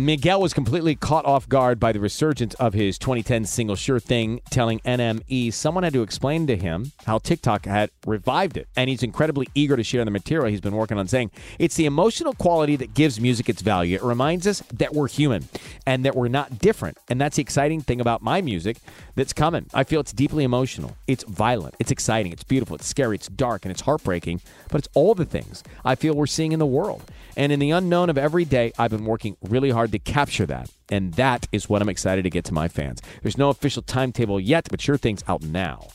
Miguel was completely caught off guard by the resurgence of his 2010 single Sure Thing, telling NME someone had to explain to him how TikTok had revived it. And he's incredibly eager to share the material he's been working on, saying it's the emotional quality that gives music its value. It reminds us that we're human and that we're not different. And that's the exciting thing about my music that's coming. I feel it's deeply emotional, it's violent, it's exciting, it's beautiful, it's scary, it's dark, and it's heartbreaking. But it's all the things I feel we're seeing in the world. And in the unknown of every day, I've been working really hard to capture that. And that is what I'm excited to get to my fans. There's no official timetable yet, but sure thing's out now.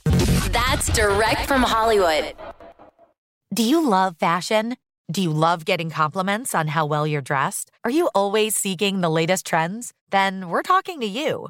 That's direct from Hollywood. Do you love fashion? Do you love getting compliments on how well you're dressed? Are you always seeking the latest trends? Then we're talking to you.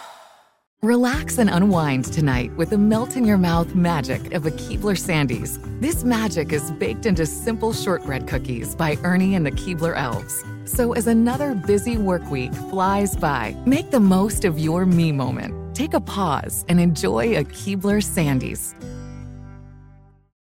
Relax and unwind tonight with the melt in your mouth magic of a Keebler Sandies. This magic is baked into simple shortbread cookies by Ernie and the Keebler Elves. So as another busy work week flies by, make the most of your me moment. Take a pause and enjoy a Keebler Sandies.